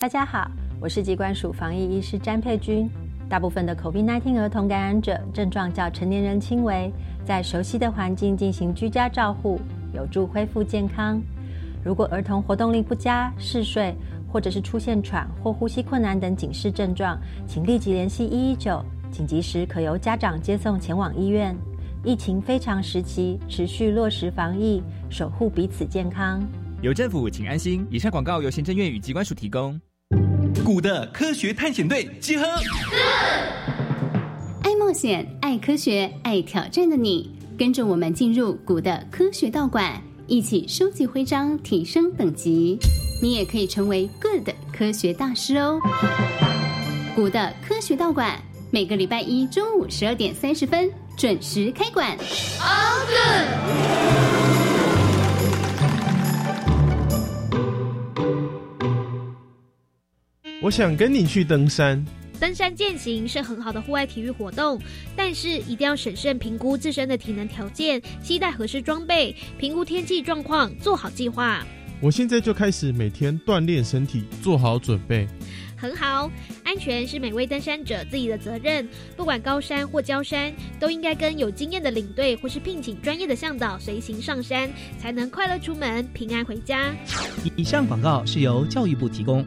大家好，我是机关署防疫医师詹佩君。大部分的 COVID-19 儿童感染者症状较成年人轻微，在熟悉的环境进行居家照护，有助恢复健康。如果儿童活动力不佳、嗜睡，或者是出现喘或呼吸困难等警示症状，请立即联系一一九，紧急时可由家长接送前往医院。疫情非常时期，持续落实防疫，守护彼此健康。有政府，请安心。以上广告由行政院与机关署提供。古的科学探险队集合！爱冒险、爱科学、爱挑战的你，跟着我们进入古的科学道馆，一起收集徽章，提升等级。你也可以成为 Good 科学大师哦！古的科学道馆每个礼拜一中午十二点三十分准时开馆。All good。我想跟你去登山。登山健行是很好的户外体育活动，但是一定要审慎评估自身的体能条件，携带合适装备，评估天气状况，做好计划。我现在就开始每天锻炼身体，做好准备。很好，安全是每位登山者自己的责任。不管高山或郊山，都应该跟有经验的领队或是聘请专业的向导随行上山，才能快乐出门，平安回家。以上广告是由教育部提供。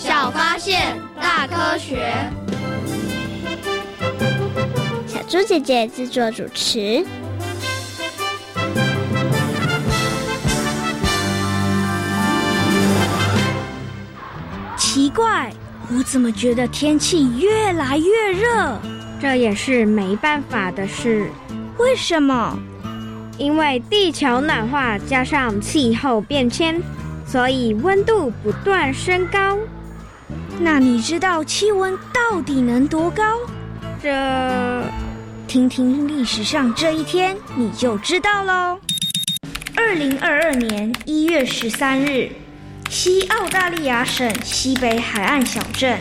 小发现，大科学。小猪姐姐制作主持。奇怪，我怎么觉得天气越来越热？这也是没办法的事。为什么？因为地球暖化加上气候变迁，所以温度不断升高。那你知道气温到底能多高？这，听听历史上这一天，你就知道喽。二零二二年一月十三日，西澳大利亚省西北海岸小镇，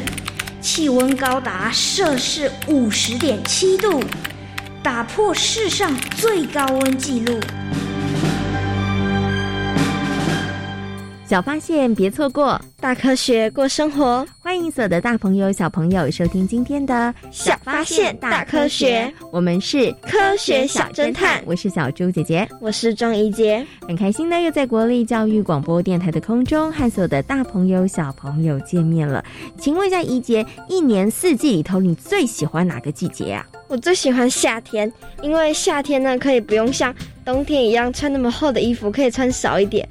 气温高达摄氏五十点七度。打破世上最高温纪录。小发现，别错过大科学过生活。欢迎所有的大朋友、小朋友收听今天的小发现大科学。我们是科学小侦探，我是小猪姐姐，我是庄怡杰。很开心呢，又在国立教育广播电台的空中和所有的大朋友、小朋友见面了。请问一下，怡杰，一年四季里头，你最喜欢哪个季节啊？我最喜欢夏天，因为夏天呢，可以不用像冬天一样穿那么厚的衣服，可以穿少一点。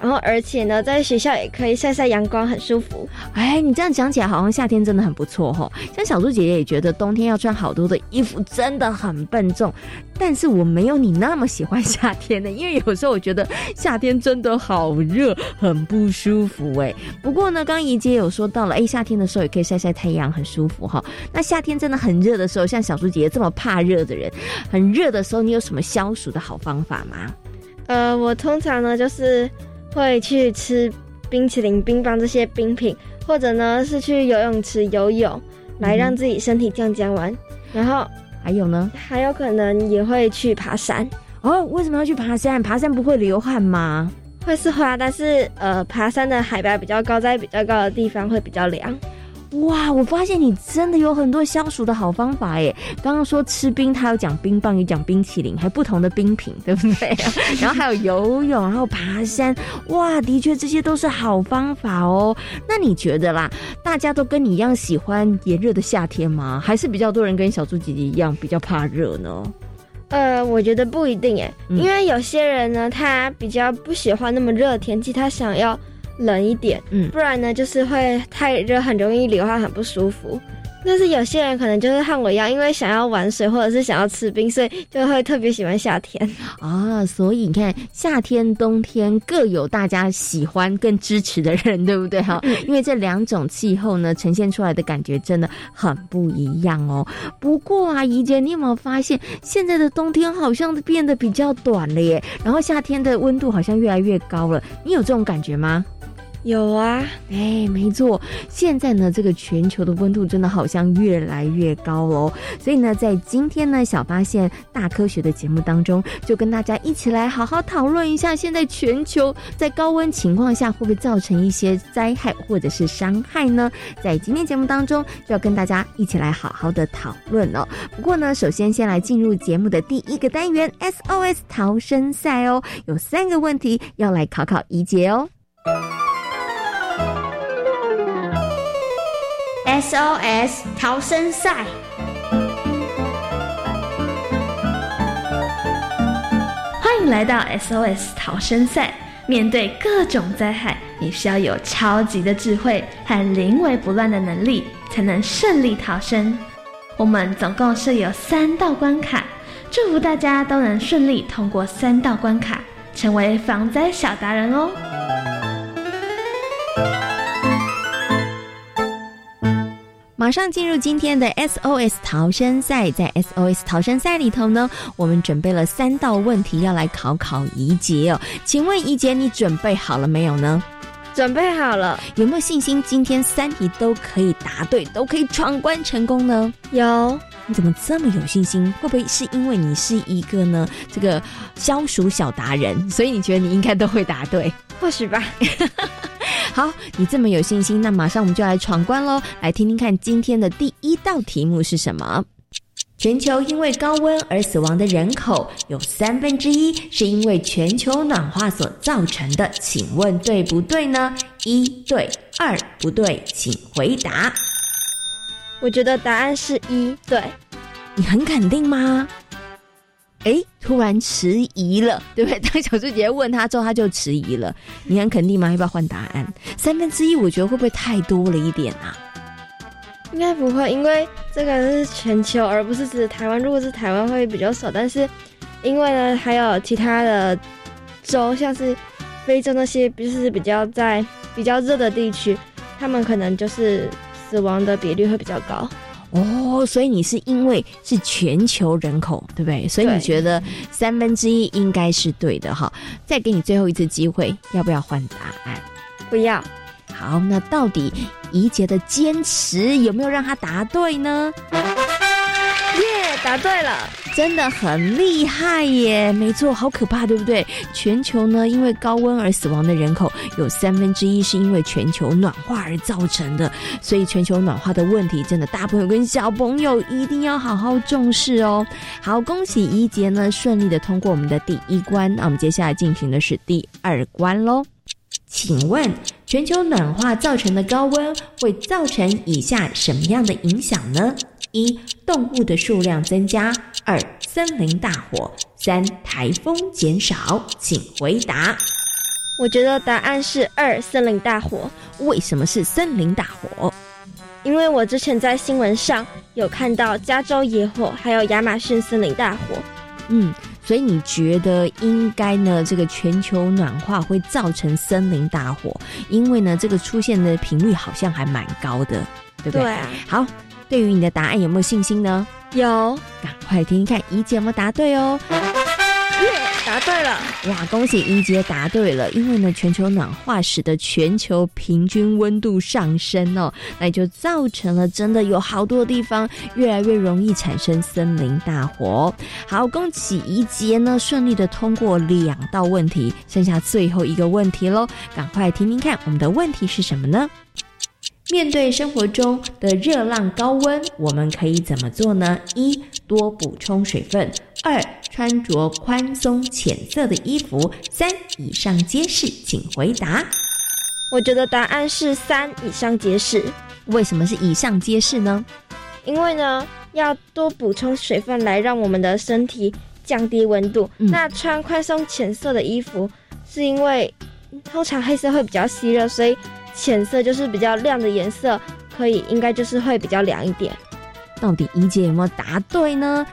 然后，而且呢，在学校也可以晒晒阳光，很舒服。哎，你这样讲起来，好像夏天真的很不错哈。像小猪姐姐也觉得冬天要穿好多的衣服，真的很笨重。但是我没有你那么喜欢夏天的，因为有时候我觉得夏天真的好热，很不舒服哎。不过呢，刚怡姐有说到了，哎，夏天的时候也可以晒晒太阳，很舒服哈。那夏天真的很热的时候，像小猪姐姐这么怕热的人，很热的时候，你有什么消暑的好方法吗？呃，我通常呢就是。会去吃冰淇淋、冰棒这些冰品，或者呢是去游泳池游泳，来让自己身体降降温。然后还有呢，还有可能也会去爬山。哦，为什么要去爬山？爬山不会流汗吗？会是会啊，但是呃，爬山的海拔比较高，在比较高的地方会比较凉。哇，我发现你真的有很多消暑的好方法耶！刚刚说吃冰，他有讲冰棒，有讲冰淇淋，还不同的冰品，对不对？然后还有游泳，然后爬山，哇，的确这些都是好方法哦。那你觉得啦，大家都跟你一样喜欢炎热的夏天吗？还是比较多人跟小猪姐姐一样比较怕热呢？呃，我觉得不一定哎，嗯因为有些人呢，他比较不喜欢那么热的天气，他想要冷一点，嗯不然呢，就是会太热，很容易流汗，很不舒服。但是有些人可能就是和我一样，因为想要玩水或者是想要吃冰，所以就会特别喜欢夏天。啊，所以你看，夏天、冬天各有大家喜欢跟支持的人，对不对哈？因为这两种气候呢，呈现出来的感觉真的很不一样哦。不过啊，怡姐，你有没有发现，现在的冬天好像变得比较短了耶？然后夏天的温度好像越来越高了，你有这种感觉吗？有啊，哎，没错，现在呢，这个全球的温度真的好像越来越高哦。所以呢，在今天呢，小发现大科学的节目当中，就跟大家一起来好好讨论一下，现在全球在高温情况下会不会造成一些灾害或者是伤害呢？在今天节目当中，要跟大家一起来好好的讨论哦。不过呢，首先先来进入节目的第一个单元 SOS 逃生赛哦，有三个问题要来考考怡姐哦。SOS 逃生赛。欢迎来到 SOS 逃生赛。面对各种灾害，你需要有超级的智慧和临危不乱的能力，才能顺利逃生。我们总共设有三道关卡，祝福大家都能顺利通过三道关卡，成为防灾小达人哦。马上进入今天的 SOS 逃生赛，在 SOS 逃生赛里头呢，我们准备了三道问题要来考考怡姐哦。请问怡姐，你准备好了没有呢？准备好了，有没有信心今天三题都可以答对，都可以闯关成功呢？有。你怎么这么有信心？会不会是因为你是一个呢这个消暑小达人，所以你觉得你应该都会答对？或许吧。好，你这么有信心，那马上我们就来闯关喽！来听听看今天的第一道题目是什么？全球因为高温而死亡的人口有三分之一是因为全球暖化所造成的，请问对不对呢？一对，二不对，请回答。我觉得答案是一对。你很肯定吗？哎，突然迟疑了，对不对？当小猪姐姐问他之后，他就迟疑了。你很肯定吗？要不要换答案？三分之一，我觉得会不会太多了一点啊？应该不会，因为这个是全球，而不是指台湾。如果是台湾会比较少，但是因为呢，还有其他的州，像是非洲那些，就是比较在比较热的地区，他们可能就是死亡的比率会比较高。哦，所以你是因为是全球人口，对不对？所以你觉得三分之一应该是对的哈。再给你最后一次机会，要不要换答案？不要。好，那到底怡杰的坚持有没有让他答对呢？耶，答对了，真的很厉害耶！没错，好可怕，对不对？全球呢，因为高温而死亡的人口有三分之一是因为全球暖化而造成的，所以全球暖化的问题，真的大朋友跟小朋友一定要好好重视哦。好，恭喜怡杰呢顺利的通过我们的第一关，那我们接下来进行的是第二关喽。请问，全球暖化造成的高温会造成以下什么样的影响呢？一、动物的数量增加；二、森林大火；三、台风减少。请回答。我觉得答案是二，森林大火。为什么是森林大火？因为我之前在新闻上有看到加州野火，还有亚马逊森林大火。嗯。所以你觉得应该呢？这个全球暖化会造成森林大火，因为呢，这个出现的频率好像还蛮高的，对不对？对啊。好，对于你的答案有没有信心呢？有，赶快听听看怡姐有没有答对哦。耶，答对了！哇，恭喜怡杰答对了！因为呢，全球暖化使得全球平均温度上升哦，那就造成了真的有好多地方越来越容易产生森林大火。好，恭喜怡杰呢顺利的通过两道问题，剩下最后一个问题喽，赶快听听看我们的问题是什么呢？面对生活中的热浪高温，我们可以怎么做呢？一多补充水分；二穿着宽松浅色的衣服；三以上皆是，请回答。我觉得答案是三以上皆是。为什么是以上皆是呢？因为呢，要多补充水分来让我们的身体降低温度。嗯那穿宽松浅色的衣服，是因为通常黑色会比较吸热，所以浅色就是比较亮的颜色，可以应该就是会比较凉一点。到底怡姐有没有答对呢？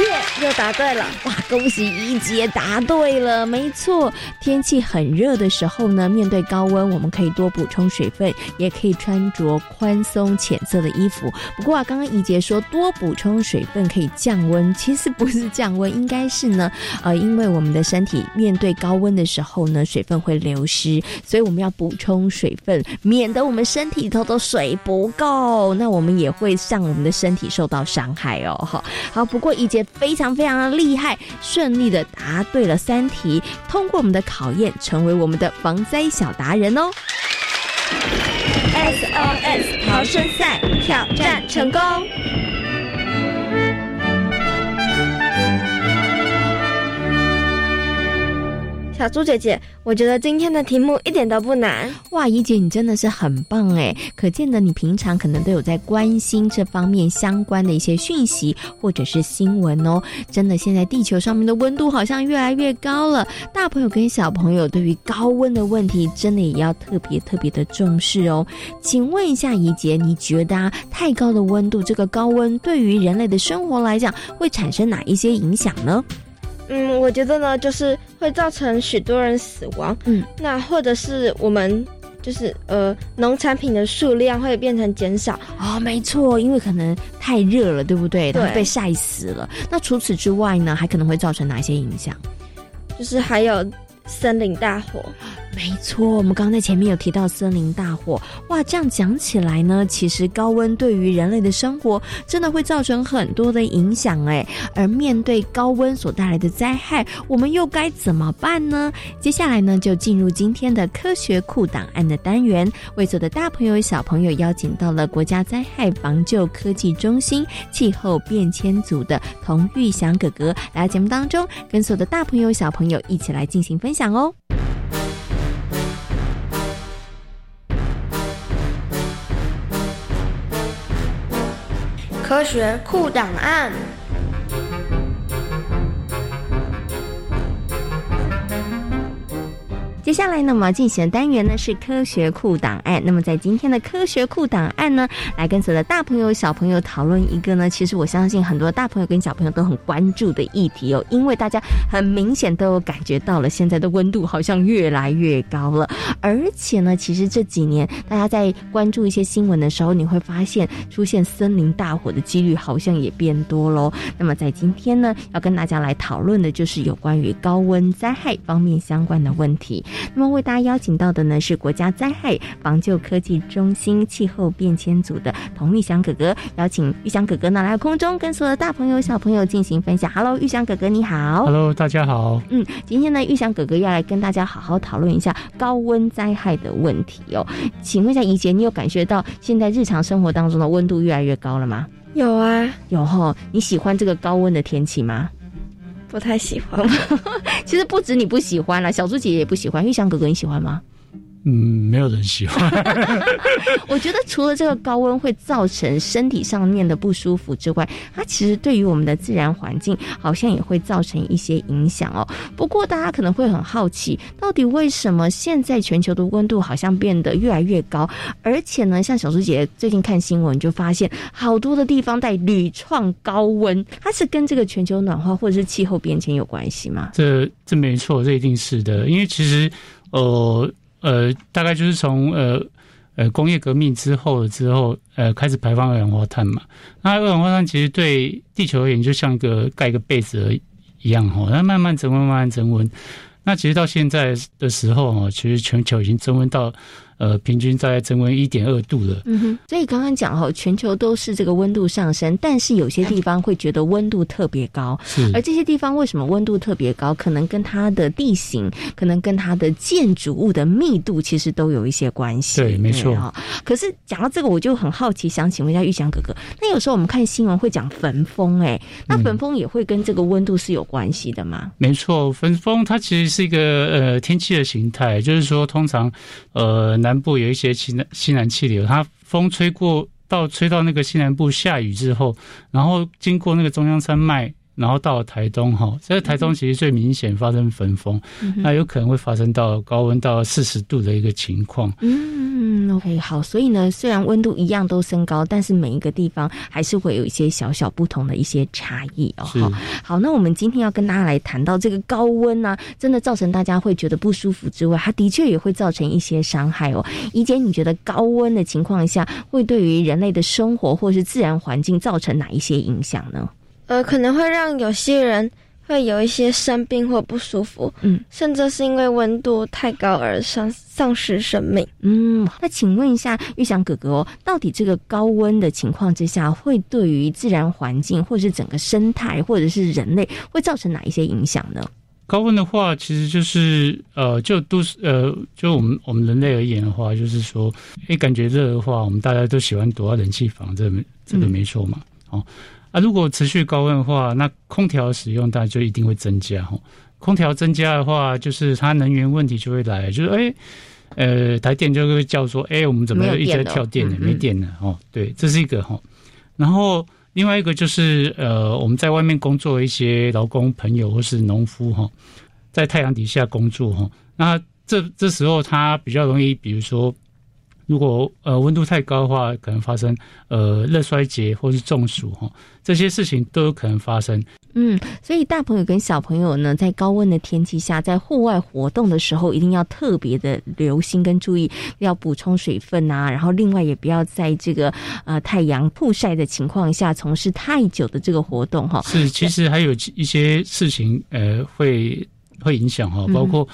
又答对了！哇，恭喜怡姐答对了，没错。天气很热的时候呢，面对高温，我们可以多补充水分，也可以穿着宽松浅色的衣服。不过啊，刚刚怡姐说多补充水分可以降温，其实不是降温，应该是呢，呃，因为我们的身体面对高温的时候呢，水分会流失，所以我们要补充水分，免得我们身体里头的水不够，那我们也会让我们的身体受到伤害哦。好，好，不过怡姐非常非常的厉害，顺利的答对了三题，通过我们的考验，成为我们的防灾小达人哦。SOS 逃生赛挑战成功。小猪姐姐，我觉得今天的题目一点都不难。哇，怡姐你真的是很棒哎！可见的你平常可能都有在关心这方面相关的一些讯息或者是新闻哦。真的，现在地球上面的温度好像越来越高了，大朋友跟小朋友对于高温的问题，真的也要特别特别的重视哦。请问一下怡姐，你觉得啊，太高的温度，这个高温对于人类的生活来讲，会产生哪一些影响呢？嗯，我觉得呢，就是会造成许多人死亡。嗯，那或者是我们就是呃，农产品的数量会变成减少。哦，没错，因为可能太热了，对不对？对会被晒死了。那除此之外呢，还可能会造成哪些影响？就是还有森林大火。没错，我们刚刚在前面有提到森林大火，哇，这样讲起来呢，其实高温对于人类的生活真的会造成很多的影响哎。而面对高温所带来的灾害，我们又该怎么办呢？接下来呢，就进入今天的科学库档案的单元，为所有的大朋友、小朋友邀请到了国家灾害防救科技中心气候变迁组的童玉祥哥哥来到节目当中，跟所有的大朋友、小朋友一起来进行分享哦。科学库档案。接下来呢，我们要进行的单元呢是科学库档案。那么在今天的科学库档案呢，来跟所有的大朋友、小朋友讨论一个呢，其实我相信很多大朋友跟小朋友都很关注的议题哦，因为大家很明显都有感觉到了，现在的温度好像越来越高了，而且呢，其实这几年大家在关注一些新闻的时候，你会发现出现森林大火的几率好像也变多喽。那么在今天呢，要跟大家来讨论的就是有关于高温灾害方面相关的问题。那么为大家邀请到的呢是国家灾害防救科技中心气候变迁组的童玉祥哥哥，邀请玉祥哥哥呢来空中跟所有的大朋友小朋友进行分享。Hello，玉祥哥哥你好。Hello，大家好。嗯，今天呢，玉祥哥哥要来跟大家好好讨论一下高温灾害的问题哦。请问一下，怡姐，你有感觉到现在日常生活当中的温度越来越高了吗？有啊，有哈。你喜欢这个高温的天气吗？不太喜欢。其实不止你不喜欢了，小猪姐姐也不喜欢。玉香哥哥你喜欢吗？嗯，没有人喜欢。我觉得除了这个高温会造成身体上面的不舒服之外，它其实对于我们的自然环境好像也会造成一些影响哦。不过大家可能会很好奇，到底为什么现在全球的温度好像变得越来越高？而且呢，像小猪姐最近看新闻就发现，好多的地方在屡创高温，它是跟这个全球暖化或者是气候变迁有关系吗？这这没错，这一定是的，因为其实呃呃，大概就是从呃呃工业革命之后之后，呃开始排放二氧化碳嘛。那二氧化碳其实对地球而言，就像一个盖一个被子而一样哈，那慢慢增温，慢慢增温。那其实到现在的时候哦，其实全球已经增温到呃平均在增温一点二度了。嗯哼，所以刚刚讲哈，全球都是这个温度上升，但是有些地方会觉得温度特别高，是而这些地方为什么温度特别高？可能跟它的地形，可能跟它的建筑物的密度，其实都有一些关系。对，没错。哈，可是讲到这个，我就很好奇，想请问一下玉祥哥哥，那有时候我们看新闻会讲焚风，哎，那焚风也会跟这个温度是有关系的吗？没错，焚风它其实是一个呃天气的形态，就是说通常呃南南部有一些西南西南气流，它风吹过到吹到那个西南部下雨之后，然后经过那个中央山脉。然后到了台东哈，在台东其实最明显发生焚风，那有可能会发生到高温到四十度的一个情况。嗯，OK，好，所以呢，虽然温度一样都升高，但是每一个地方还是会有一些小小不同的一些差异哦。好，好，那我们今天要跟大家来谈到这个高温呢，真的造成大家会觉得不舒服之外，它的确也会造成一些伤害哦。怡姐，你觉得高温的情况下会对于人类的生活或是自然环境造成哪一些影响呢？呃，可能会让有些人会有一些生病或不舒服，嗯，甚至是因为温度太高而丧丧失生命。嗯，那请问一下玉祥哥哥哦，到底这个高温的情况之下，会对于自然环境或者是整个生态或者是人类会造成哪一些影响呢？高温的话，其实就是呃，就都市呃，就我们我们人类而言的话，就是说，诶，感觉热的话，我们大家都喜欢躲到冷气房，这这个没错嘛，哦。啊，如果持续高温的话，那空调使用当然就一定会增加哈。空调增加的话，就是它能源问题就会来，就是哎，呃，台电就会叫说，哎，我们怎么一直在跳电呢？没电了哦。对，这是一个哈。然后另外一个就是呃，我们在外面工作一些劳工朋友或是农夫哈，在太阳底下工作哈，那这这时候他比较容易，比如说。如果呃温度太高的话，可能发生呃热衰竭或是中暑哈，这些事情都有可能发生。嗯，所以大朋友跟小朋友呢，在高温的天气下，在户外活动的时候，一定要特别的留心跟注意，要补充水分啊。然后另外也不要在这个呃太阳曝晒的情况下从事太久的这个活动哈。是，其实还有一些事情呃会会影响哈，包括。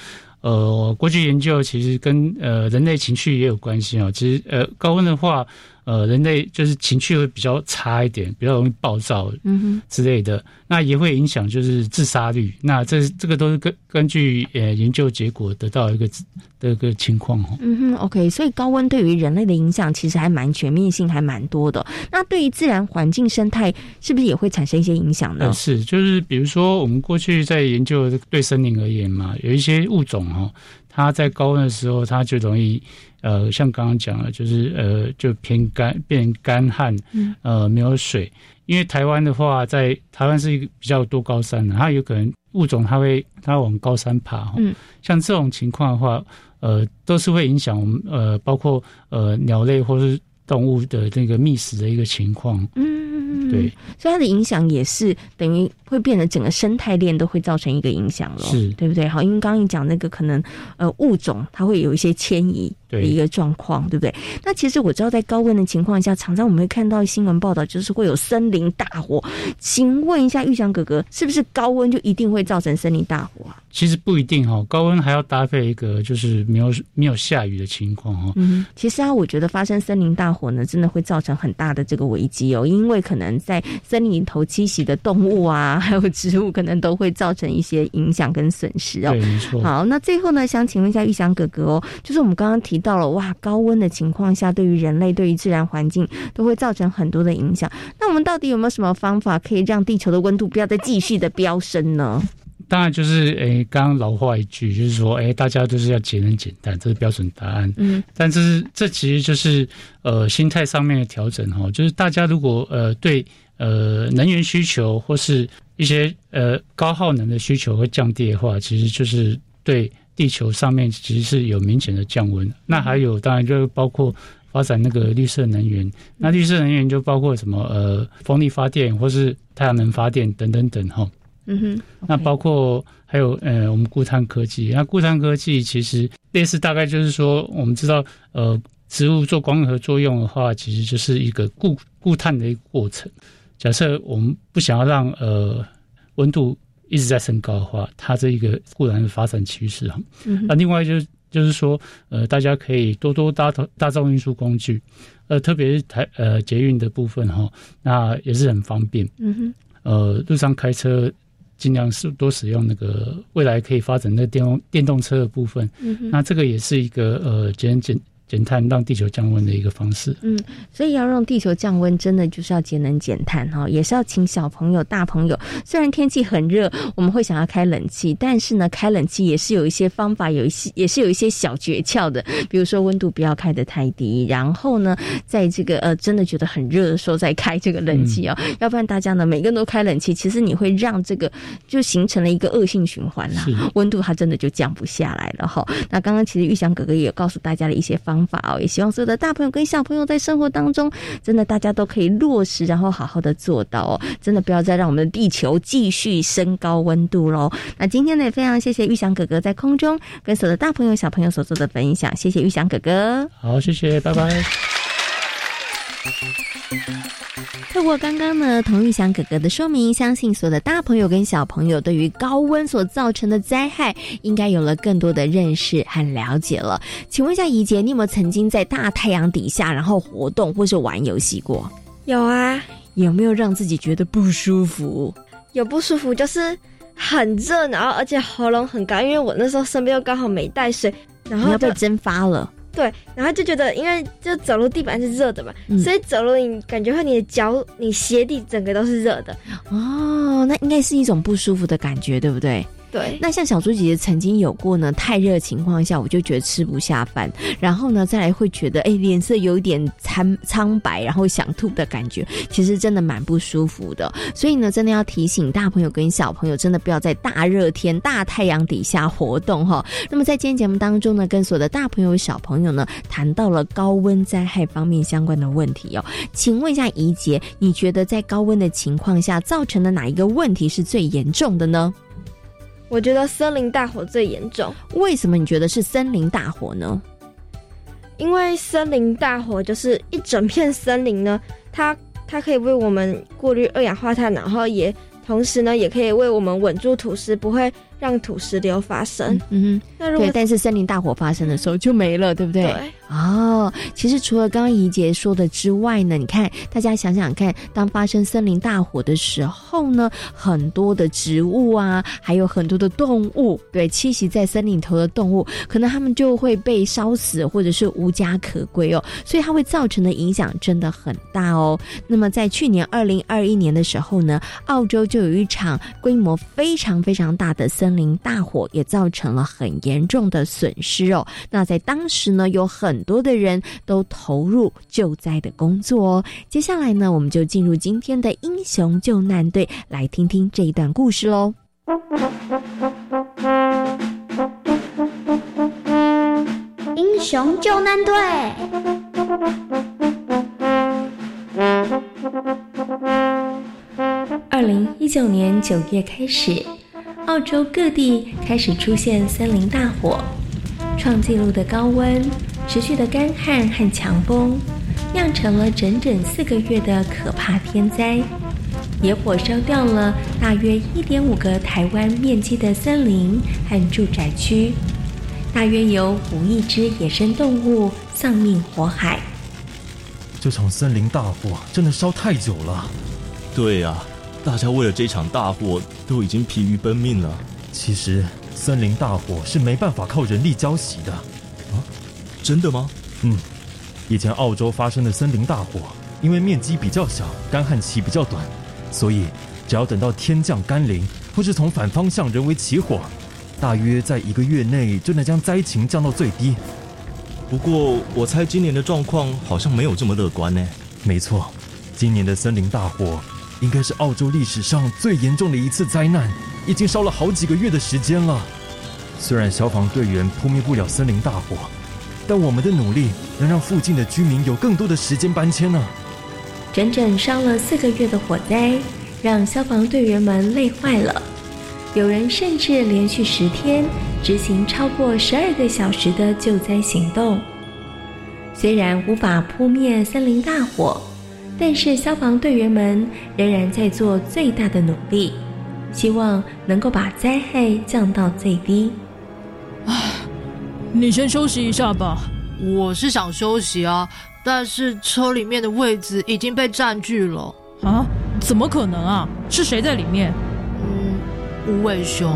呃，过去研究其实跟呃人类情绪也有关系啊。其实呃高温的话。呃，人类就是情绪会比较差一点，比较容易暴躁，嗯哼之类的，那也会影响就是自杀率。那这这个都是根根据呃研究结果得到一个的一个情况哦。嗯哼，OK，所以高温对于人类的影响其实还蛮全面性，还蛮多的。那对于自然环境生态，是不是也会产生一些影响呢？是，就是比如说我们过去在研究对森林而言嘛，有一些物种哦，它在高温的时候，它就容易。呃，像刚刚讲的，就是呃，就偏干变干旱，呃，没有水。因为台湾的话，在台湾是一个比较多高山的，它有可能物种它会它往高山爬。嗯，像这种情况的话，呃，都是会影响我们呃，包括呃鸟类或是动物的那个觅食的一个情况。嗯，对，所以它的影响也是等于。会变得整个生态链都会造成一个影响了，是对不对？好，因为刚刚你讲那个可能呃物种它会有一些迁移的一个状况，对不对？那其实我知道在高温的情况下，常常我们会看到新闻报道，就是会有森林大火。请问一下玉祥哥哥，是不是高温就一定会造成森林大火啊？其实不一定哈，高温还要搭配一个就是没有没有下雨的情况哈。嗯，其实啊，我觉得发生森林大火呢，真的会造成很大的这个危机哦，因为可能在森林里头栖息的动物啊。还有植物可能都会造成一些影响跟损失哦。对，没错。好，那最后呢，想请问一下玉祥哥哥哦，就是我们刚刚提到了哇，高温的情况下，对于人类、对于自然环境都会造成很多的影响。那我们到底有没有什么方法可以让地球的温度不要再继续的飙升呢？当然就是诶，刚刚老话一句，就是说诶，大家都是要节能减碳，这是标准答案。嗯，但这是这其实就是呃心态上面的调整哈，就是大家如果呃对呃能源需求或是一些呃高耗能的需求会降低的话，其实就是对地球上面其实是有明显的降温。那还有当然就包括发展那个绿色能源，那绿色能源就包括什么呃风力发电或是太阳能发电等等等哈。嗯哼，那包括还有呃我们固碳科技，那固碳科技其实类似大概就是说我们知道呃植物做光合作用的话，其实就是一个固固碳的一个过程。假设我们不想要让呃温度一直在升高的话，它这一个固然是发展趋势哈。那另外就是就是说，呃，大家可以多多搭大众运输工具，呃，特别是台呃捷运的部分哈，那也是很方便。嗯哼，呃，路上开车尽量是多使用那个未来可以发展的电动电动车的部分。嗯哼，那这个也是一个呃减减。减碳让地球降温的一个方式。嗯，所以要让地球降温，真的就是要节能减碳哈，也是要请小朋友、大朋友。虽然天气很热，我们会想要开冷气，但是呢，开冷气也是有一些方法，有一些也是有一些小诀窍的。比如说温度不要开得太低，然后呢，在这个呃真的觉得很热的时候再开这个冷气哦，要不然大家呢每个人都开冷气，其实你会让这个就形成了一个恶性循环啦，温度它真的就降不下来了哈。那刚刚其实玉祥哥哥也告诉大家了一些方。方法哦，也希望所有的大朋友跟小朋友在生活当中，真的大家都可以落实，然后好好的做到哦。真的不要再让我们的地球继续升高温度喽。那今天呢，也非常谢谢玉祥哥哥在空中跟所有的大朋友小朋友所做的分享，谢谢玉祥哥哥。好，谢谢，拜拜。透过刚刚呢，童玉祥哥哥的说明，相信所有的大朋友跟小朋友对于高温所造成的灾害，应该有了更多的认识和了解了。请问一下怡姐，你有没有曾经在大太阳底下，然后活动或是玩游戏过？有啊。有没有让自己觉得不舒服？有不舒服，就是很热，然后而且喉咙很干，因为我那时候身边又刚好没带水，然后被蒸发了。对，然后就觉得，因为就走路地板是热的嘛，所以走路你感觉会你的脚、你鞋底整个都是热的。哦，那应该是一种不舒服的感觉，对不对？对，那像小猪姐姐曾经有过呢，太热情况下，我就觉得吃不下饭，然后呢，再来会觉得哎脸色有一点苍苍白，然后想吐的感觉，其实真的蛮不舒服的。所以呢，真的要提醒大朋友跟小朋友，真的不要在大热天、大太阳底下活动哈。那么在今天节目当中呢，跟所有的大朋友、小朋友呢，谈到了高温灾害方面相关的问题哦。请问一下怡杰，你觉得在高温的情况下造成的哪一个问题是最严重的呢？我觉得森林大火最严重。为什么你觉得是森林大火呢？因为森林大火就是一整片森林呢，它它可以为我们过滤二氧化碳，然后也同时呢，也可以为我们稳住土石，不会。让土石流发生，嗯哼，那如果但是森林大火发生的时候就没了，对不对？对。哦，其实除了刚刚怡姐说的之外呢，你看大家想想看，当发生森林大火的时候呢，很多的植物啊，还有很多的动物，对，栖息在森林头的动物，可能它们就会被烧死，或者是无家可归哦。所以它会造成的影响真的很大哦。那么在去年二零二一年的时候呢，澳洲就有一场规模非常非常大的森森林大火也造成了很严重的损失哦。那在当时呢，有很多的人都投入救灾的工作哦。接下来呢，我们就进入今天的英雄救难队，来听听这一段故事喽。英雄救难队，二零一九年九月开始。澳洲各地开始出现森林大火，创纪录的高温、持续的干旱和强风，酿成了整整四个月的可怕天灾。野火烧掉了大约一点五个台湾面积的森林和住宅区，大约有五亿只野生动物丧命火海。这场森林大火真的烧太久了。对呀。大家为了这场大火都已经疲于奔命了。其实，森林大火是没办法靠人力浇熄的。啊，真的吗？嗯，以前澳洲发生的森林大火，因为面积比较小，干旱期比较短，所以只要等到天降甘霖，或是从反方向人为起火，大约在一个月内就能将灾情降到最低。不过，我猜今年的状况好像没有这么乐观呢。没错，今年的森林大火。应该是澳洲历史上最严重的一次灾难，已经烧了好几个月的时间了。虽然消防队员扑灭不了森林大火，但我们的努力能让附近的居民有更多的时间搬迁呢。整整烧了四个月的火灾，让消防队员们累坏了。有人甚至连续十天执行超过十二个小时的救灾行动。虽然无法扑灭森林大火。但是消防队员们仍然在做最大的努力，希望能够把灾害降到最低。啊，你先休息一下吧。我是想休息啊，但是车里面的位子已经被占据了。啊？怎么可能啊？是谁在里面？嗯，无尾熊。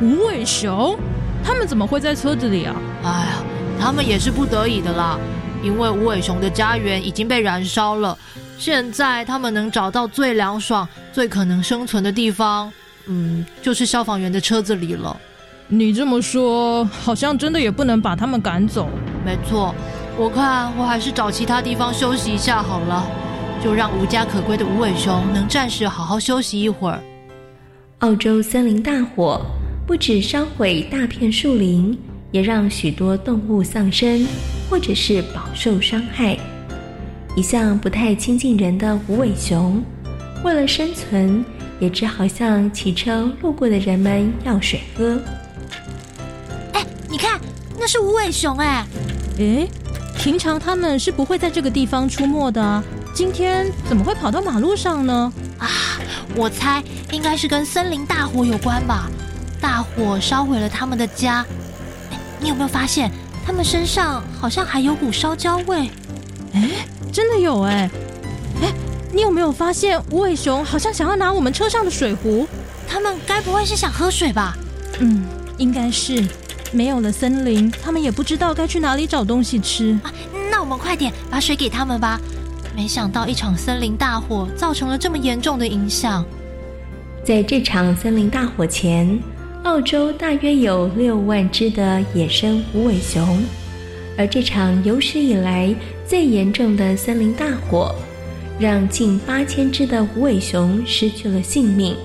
无尾熊？他们怎么会在车子里啊？哎呀，他们也是不得已的啦，因为无尾熊的家园已经被燃烧了。现在他们能找到最凉爽、最可能生存的地方，嗯，就是消防员的车子里了。你这么说，好像真的也不能把他们赶走。没错，我看我还是找其他地方休息一下好了，就让无家可归的无尾熊能暂时好好休息一会儿。澳洲森林大火不止烧毁大片树林，也让许多动物丧生，或者是饱受伤害。一向不太亲近人的无尾熊，为了生存，也只好向骑车路过的人们要水喝。哎，你看，那是无尾熊哎！哎，平常他们是不会在这个地方出没的，今天怎么会跑到马路上呢？啊，我猜应该是跟森林大火有关吧。大火烧毁了他们的家。哎，你有没有发现，他们身上好像还有股烧焦味？哎。真的有哎，哎，你有没有发现无尾熊好像想要拿我们车上的水壶？他们该不会是想喝水吧？嗯，应该是。没有了森林，他们也不知道该去哪里找东西吃。那我们快点把水给他们吧。没想到一场森林大火造成了这么严重的影响。在这场森林大火前，澳洲大约有六万只的野生无尾熊，而这场有史以来。最严重的森林大火，让近八千只的无尾熊失去了性命。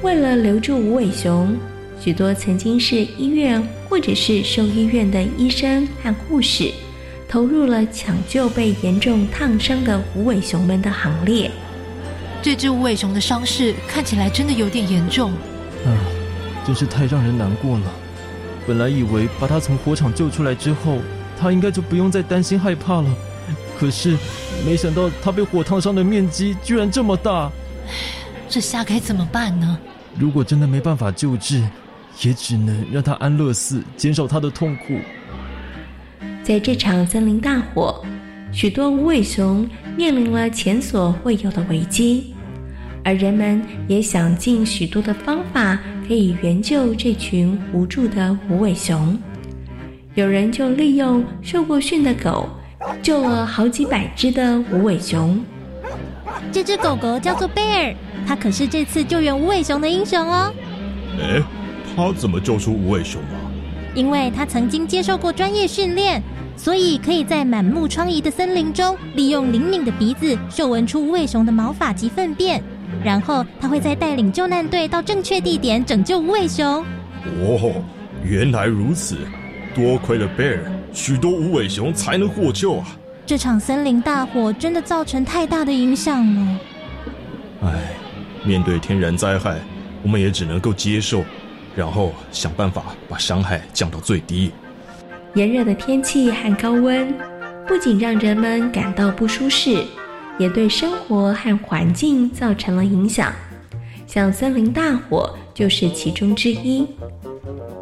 为了留住无尾熊，许多曾经是医院或者是兽医院的医生和护士，投入了抢救被严重烫伤的无尾熊们的行列。这只无尾熊的伤势看起来真的有点严重。啊，真是太让人难过了。本来以为把他从火场救出来之后。他应该就不用再担心害怕了，可是没想到他被火烫伤的面积居然这么大，这下该怎么办呢？如果真的没办法救治，也只能让他安乐死，减少他的痛苦。在这场森林大火，许多无尾熊面临了前所未有的危机，而人们也想尽许多的方法，可以援救这群无助的无尾熊。有人就利用受过训的狗，救了好几百只的无尾熊。这只狗狗叫做贝尔，它可是这次救援无尾熊的英雄哦。哎，它怎么救出无尾熊啊？因为它曾经接受过专业训练，所以可以在满目疮痍的森林中，利用灵敏的鼻子嗅闻出无尾熊的毛发及粪便，然后他会再带领救难队到正确地点拯救无尾熊。哦，原来如此。多亏了贝尔，许多无尾熊才能获救啊！这场森林大火真的造成太大的影响了。唉，面对天然灾害，我们也只能够接受，然后想办法把伤害降到最低。炎热的天气和高温，不仅让人们感到不舒适，也对生活和环境造成了影响。像森林大火就是其中之一。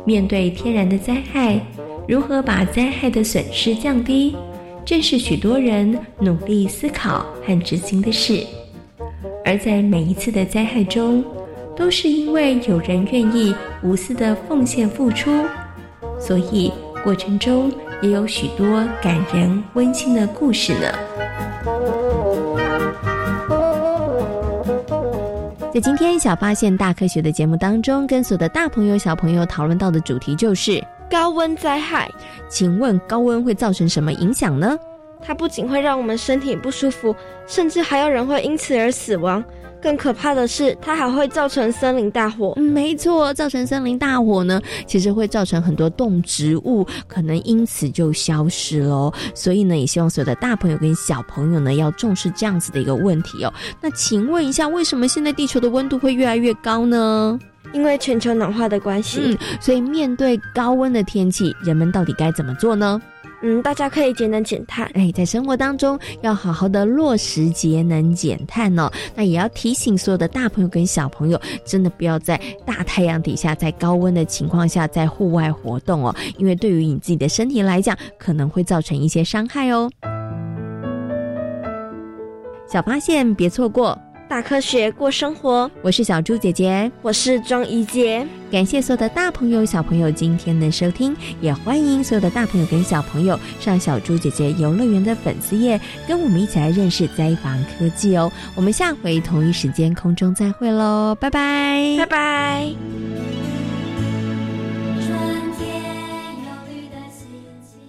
面对天然的灾害，如何把灾害的损失降低，正是许多人努力思考和执行的事。而在每一次的灾害中，都是因为有人愿意无私的奉献付出，所以过程中也有许多感人温馨的故事呢。在今天小发现大科学的节目当中，跟所有的大朋友小朋友讨论到的主题就是高温灾害。请问高温会造成什么影响呢？它不仅会让我们身体不舒服，甚至还有人会因此而死亡。更可怕的是，它还会造成森林大火。嗯，没错，造成森林大火呢，其实会造成很多动植物可能因此就消失喽。所以呢，也希望所有的大朋友跟小朋友呢，要重视这样子的一个问题哦。那请问一下，为什么现在地球的温度会越来越高呢？因为全球暖化的关系。嗯，所以面对高温的天气，人们到底该怎么做呢？嗯，大家可以节能减碳。哎，在生活当中要好好的落实节能减碳哦。那也要提醒所有的大朋友跟小朋友，真的不要在大太阳底下，在高温的情况下在户外活动哦，因为对于你自己的身体来讲，可能会造成一些伤害哦。小发现，别错过。大科学过生活，我是小猪姐姐，我是庄怡杰。感谢所有的大朋友、小朋友今天的收听，也欢迎所有的大朋友跟小朋友上小猪姐姐游乐园的粉丝页，跟我们一起来认识灾防科技哦。我们下回同一时间空中再会喽，拜拜，拜拜。